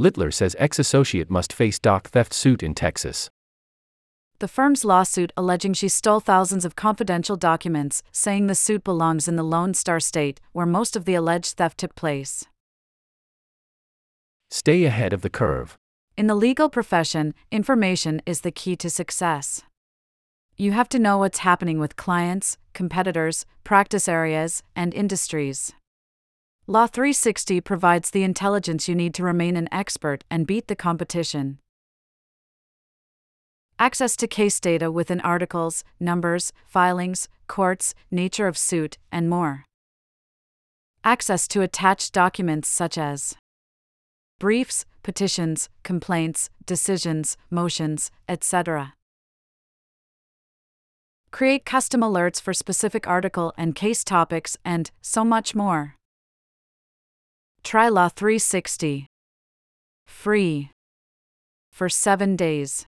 Littler says ex associate must face doc theft suit in Texas. The firm's lawsuit alleging she stole thousands of confidential documents, saying the suit belongs in the Lone Star State, where most of the alleged theft took place. Stay ahead of the curve. In the legal profession, information is the key to success. You have to know what's happening with clients, competitors, practice areas, and industries. Law 360 provides the intelligence you need to remain an expert and beat the competition. Access to case data within articles, numbers, filings, courts, nature of suit, and more. Access to attached documents such as briefs, petitions, complaints, decisions, motions, etc. Create custom alerts for specific article and case topics, and so much more. Try Law 360. Free. For 7 days.